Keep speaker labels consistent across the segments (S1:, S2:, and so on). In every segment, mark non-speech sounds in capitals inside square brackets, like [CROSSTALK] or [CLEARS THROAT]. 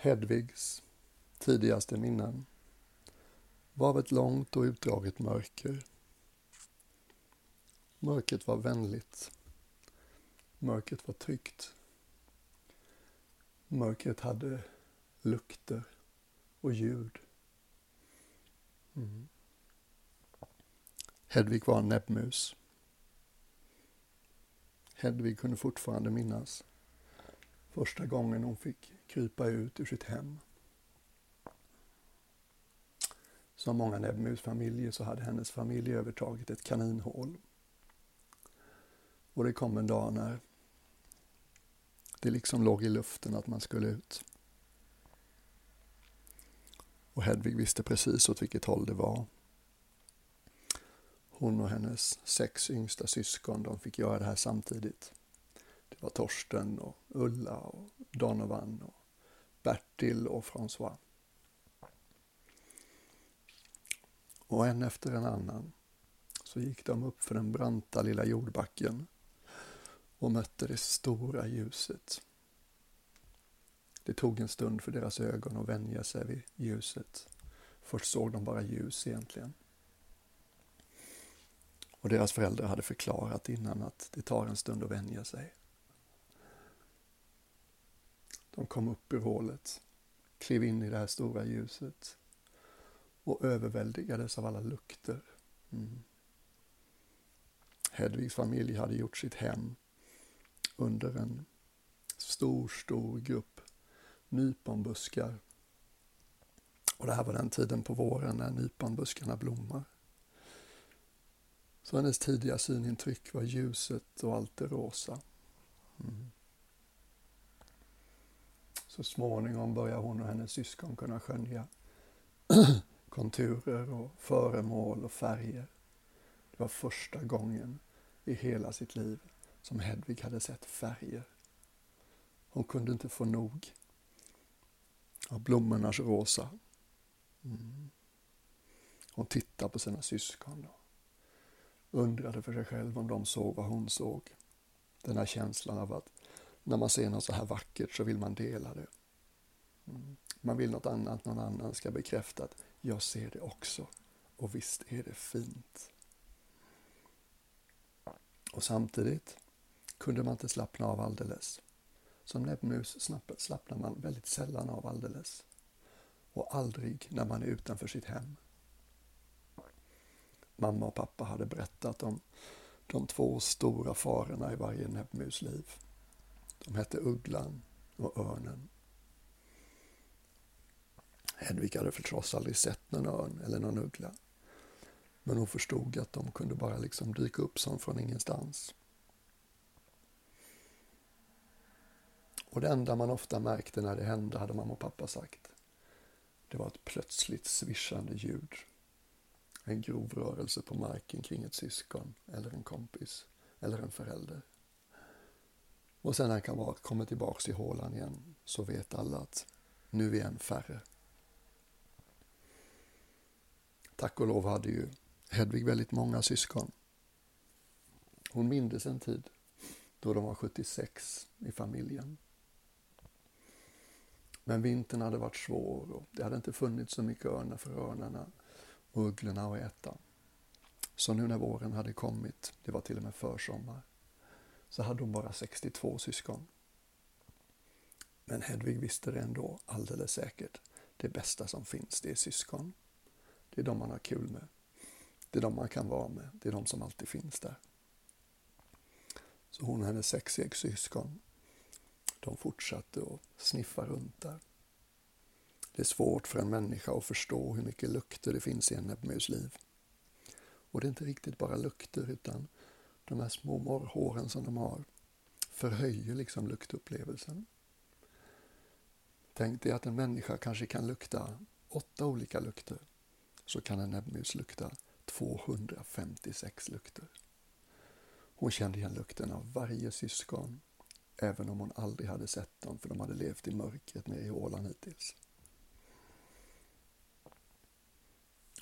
S1: Hedvigs tidigaste minnen var av ett långt och utdraget mörker. Mörkret var vänligt. Mörkret var tryggt. Mörkret hade lukter och ljud. Mm. Hedvig var en näbbmus. Hedvig kunde fortfarande minnas första gången hon fick krypa ut ur sitt hem. Som många näbbmusfamiljer så hade hennes familj övertagit ett kaninhål. Och det kom en dag när det liksom låg i luften att man skulle ut. Och Hedvig visste precis åt vilket håll det var. Hon och hennes sex yngsta syskon, de fick göra det här samtidigt. Det var Torsten och Ulla och Donovan och Bertil och François. Och en efter en annan så gick de upp för den branta lilla jordbacken och mötte det stora ljuset. Det tog en stund för deras ögon att vänja sig vid ljuset. Först såg de bara ljus egentligen. Och deras föräldrar hade förklarat innan att det tar en stund att vänja sig. De kom upp ur hålet, klev in i det här stora ljuset och överväldigades av alla lukter. Mm. Hedvigs familj hade gjort sitt hem under en stor, stor grupp nyponbuskar. Och det här var den tiden på våren när nyponbuskarna blommar. Så hennes tidiga synintryck var ljuset och allt det rosa. Mm. Så småningom börjar hon och hennes syskon kunna skönja [CLEARS THROAT] konturer och föremål och färger. Det var första gången i hela sitt liv som Hedvig hade sett färger. Hon kunde inte få nog av blommornas rosa. Mm. Hon tittade på sina syskon och undrade för sig själv om de såg vad hon såg. Den här känslan av att när man ser något så här vackert så vill man dela det. Mm. Man vill något annat, någon annan ska bekräfta att jag ser det också. Och visst är det fint. Och samtidigt kunde man inte slappna av alldeles. Som näbbmus slappnar man väldigt sällan av alldeles. Och aldrig när man är utanför sitt hem. Mamma och pappa hade berättat om de två stora farorna i varje näbbmusliv. liv. De hette Ugglan och Örnen. Hedvig hade förstås aldrig sett någon örn eller någon uggla. Men hon förstod att de kunde bara liksom dyka upp som från ingenstans. Och det enda man ofta märkte när det hände, hade mamma och pappa sagt, det var ett plötsligt svischande ljud. En grov rörelse på marken kring ett syskon eller en kompis eller en förälder. Och sen när kamrat kommer tillbaks i hålan igen så vet alla att nu är vi en färre. Tack och lov hade ju Hedvig väldigt många syskon. Hon mindes en tid då de var 76 i familjen. Men vintern hade varit svår och det hade inte funnits så mycket örnar för örnarna och ugglorna att äta. Så nu när våren hade kommit, det var till och med försommar, så hade hon bara 62 syskon. Men Hedvig visste det ändå alldeles säkert. Det bästa som finns, det är syskon. Det är de man har kul med. Det är de man kan vara med. Det är de som alltid finns där. Så hon och hennes sex syskon, de fortsatte att sniffa runt där. Det är svårt för en människa att förstå hur mycket lukter det finns i en näbbmus liv. Och det är inte riktigt bara lukter utan de här små morrhåren som de har förhöjer liksom luktupplevelsen. Tänk dig att en människa kanske kan lukta åtta olika lukter så kan en näbbmus lukta 256 lukter. Hon kände igen lukten av varje syskon, även om hon aldrig hade sett dem för de hade levt i mörkret nere i Åland hittills.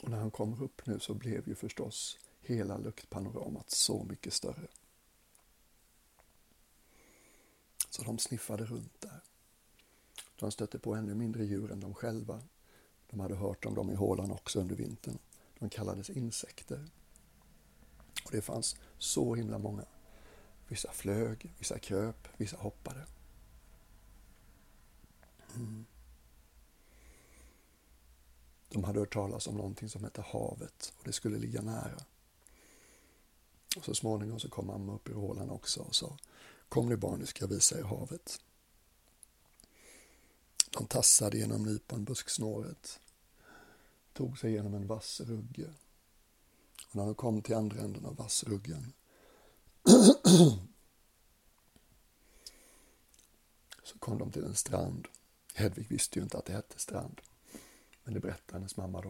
S1: Och när han kommer upp nu så blev ju förstås hela luktpanoramat så mycket större. Så de sniffade runt där. De stötte på ännu mindre djur än de själva. De hade hört om dem i hålan också under vintern. De kallades insekter. Och det fanns så himla många. Vissa flög, vissa kröp, vissa hoppade. Mm. De hade hört talas om någonting som hette havet och det skulle ligga nära. Och så småningom så kom mamma upp i hålan också och sa Kom nu barn, nu ska jag visa er havet. De tassade genom nyponbusksnåret, tog sig genom en vass rugge. Och när de kom till andra änden av vassruggen [CLEARS THROAT] så kom de till en strand. Hedvig visste ju inte att det hette strand, men det berättade hennes mamma då.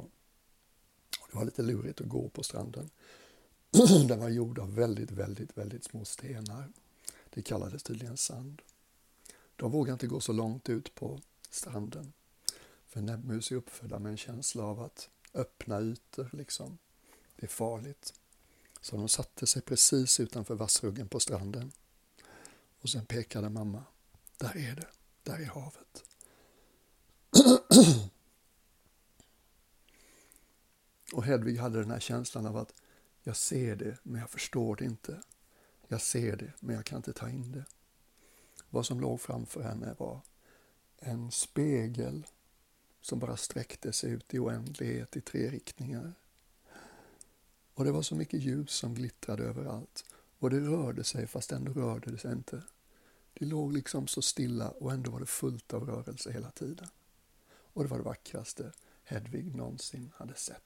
S1: Och det var lite lurigt att gå på stranden. [CLEARS THROAT] Den var gjord av väldigt, väldigt, väldigt små stenar. Det kallades tydligen sand. De vågade inte gå så långt ut på stranden. För näbbmus är uppfödda med en känsla av att öppna ytor, liksom. Det är farligt. Så de satte sig precis utanför vassruggen på stranden. Och sen pekade mamma. Där är det. Där är havet. [CLEARS THROAT] och Hedvig hade den här känslan av att jag ser det, men jag förstår det inte. Jag ser det, men jag kan inte ta in det. Vad som låg framför henne var en spegel som bara sträckte sig ut i oändlighet i tre riktningar. Och det var så mycket ljus som glittrade överallt och det rörde sig fast ändå rörde det sig inte. Det låg liksom så stilla och ändå var det fullt av rörelse hela tiden. Och det var det vackraste Hedvig någonsin hade sett.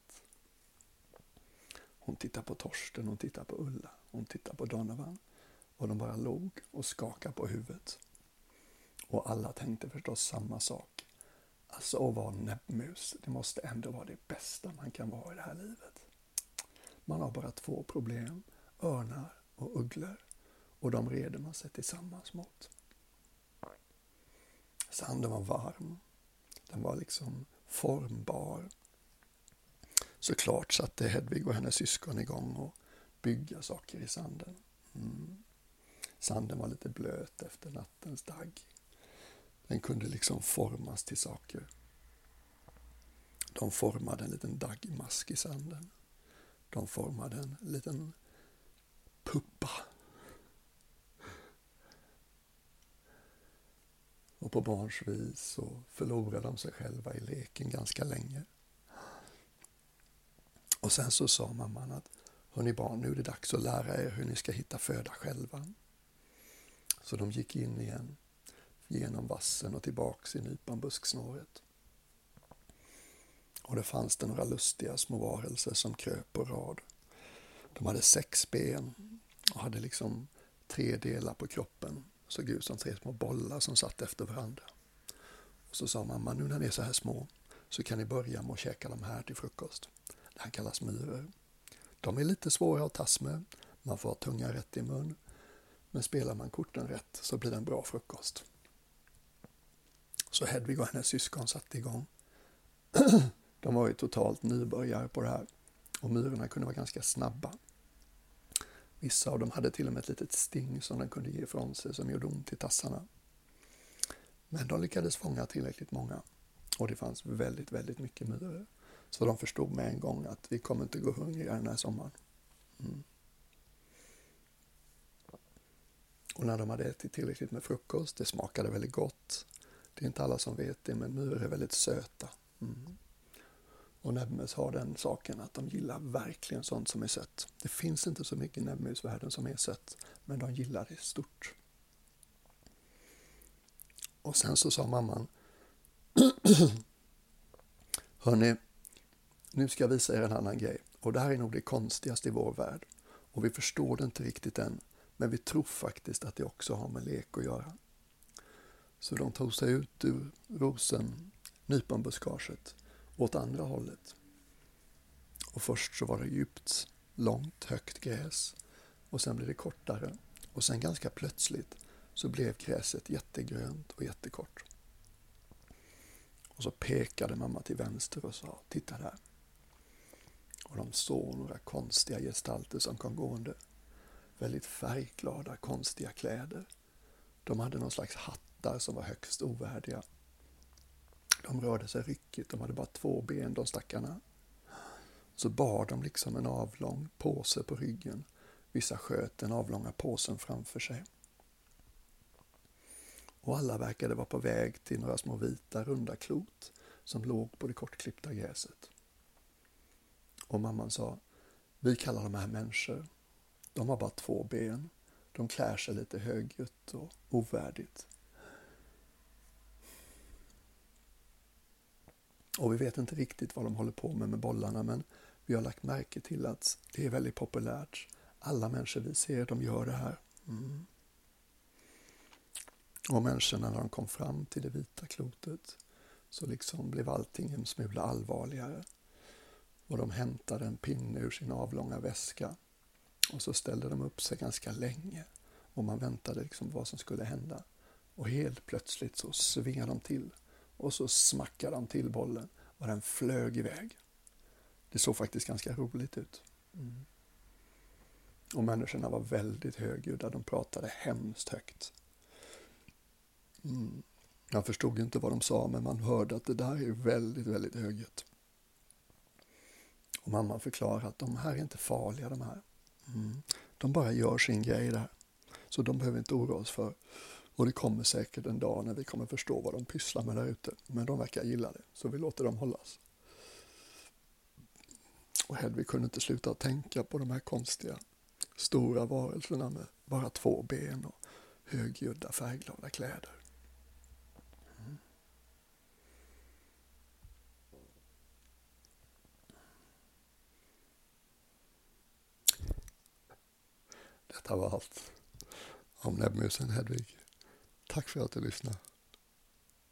S1: Hon tittade på Torsten, hon tittade på Ulla, hon tittade på Donovan och de bara log och skakade på huvudet. Och alla tänkte förstås samma sak. Alltså att vara näbbmus, det måste ändå vara det bästa man kan vara i det här livet. Man har bara två problem, örnar och ugglor. Och de reder man sig tillsammans mot. Sanden var varm. Den var liksom formbar. Såklart satte Hedvig och hennes syskon igång och bygga saker i sanden. Mm. Sanden var lite blöt efter nattens dagg. Den kunde liksom formas till saker. De formade en liten daggmask i sanden. De formade en liten puppa. Och på barns vis så förlorade de sig själva i leken ganska länge. Och sen så sa mamman att Hörni barn, nu är det dags att lära er hur ni ska hitta föda själva. Så de gick in igen genom vassen och tillbaks i nyponbusksnåret. Och det fanns det några lustiga små varelser som kröp på rad. De hade sex ben och hade liksom tre delar på kroppen. Såg ut som tre små bollar som satt efter varandra. Och så sa mamma, nu när ni är så här små så kan ni börja med att käka de här till frukost. Det här kallas myror. De är lite svåra att tas med. Man får ha tungan rätt i mun. Men spelar man korten rätt så blir det en bra frukost. Så Hedvig och hennes syskon satte igång. [CLEARS THROAT] De var ju totalt nybörjare på det här och myrorna kunde vara ganska snabba. Vissa av dem hade till och med ett litet sting som de kunde ge ifrån sig som gjorde ont i tassarna. Men de lyckades fånga tillräckligt många och det fanns väldigt, väldigt mycket myror. Så de förstod med en gång att vi kommer inte gå hungriga den här sommaren. Mm. Och när de hade ätit tillräckligt med frukost, det smakade väldigt gott. Det är inte alla som vet det, men myror är väldigt söta. Mm. Och näbbmus har den saken att de gillar verkligen sånt som är sött. Det finns inte så mycket i världen som är sött, men de gillar det stort. Och sen så sa mamman [CLEARS THROAT] Hörni, nu ska jag visa er en annan grej. Och det här är nog det konstigaste i vår värld. Och vi förstår det inte riktigt än, men vi tror faktiskt att det också har med lek att göra. Så de tog sig ut ur rosen, nyponbuskaget, åt andra hållet. Och först så var det djupt, långt, högt gräs och sen blev det kortare och sen ganska plötsligt så blev gräset jättegrönt och jättekort. Och så pekade mamma till vänster och sa, titta där. Och de såg några konstiga gestalter som kom gående. Väldigt färgglada, konstiga kläder. De hade någon slags hattar som var högst ovärdiga. De rörde sig ryckigt, de hade bara två ben de stackarna. Så bar de liksom en avlång påse på ryggen. Vissa sköt den avlånga påsen framför sig. Och alla verkade vara på väg till några små vita runda klot som låg på det kortklippta gräset. Och mamman sa, vi kallar de här människor. De har bara två ben. De klär sig lite högljutt och ovärdigt. Och vi vet inte riktigt vad de håller på med med bollarna men vi har lagt märke till att det är väldigt populärt. Alla människor vi ser, de gör det här. Mm. Och människorna när de kom fram till det vita klotet så liksom blev allting en smula allvarligare. Och de hämtade en pinne ur sin avlånga väska och så ställde de upp sig ganska länge och man väntade liksom vad som skulle hända. Och helt plötsligt så svingade de till och så smackade de till bollen och den flög iväg. Det såg faktiskt ganska roligt ut. Mm. Och människorna var väldigt högljudda, de pratade hemskt högt. Mm. Jag förstod inte vad de sa, men man hörde att det där är väldigt, väldigt högljutt. Och mamma förklarar att de här är inte farliga de här. Mm. De bara gör sin grej där. Så de behöver inte oroa oss för. Och det kommer säkert en dag när vi kommer förstå vad de pysslar med där ute. Men de verkar gilla det, så vi låter dem hållas. Och Hedvig kunde inte sluta tänka på de här konstiga, stora varelserna med bara två ben och högljudda färgglada kläder. Detta var allt om näbbmusen Hedvig. Tack för att du lyssnade.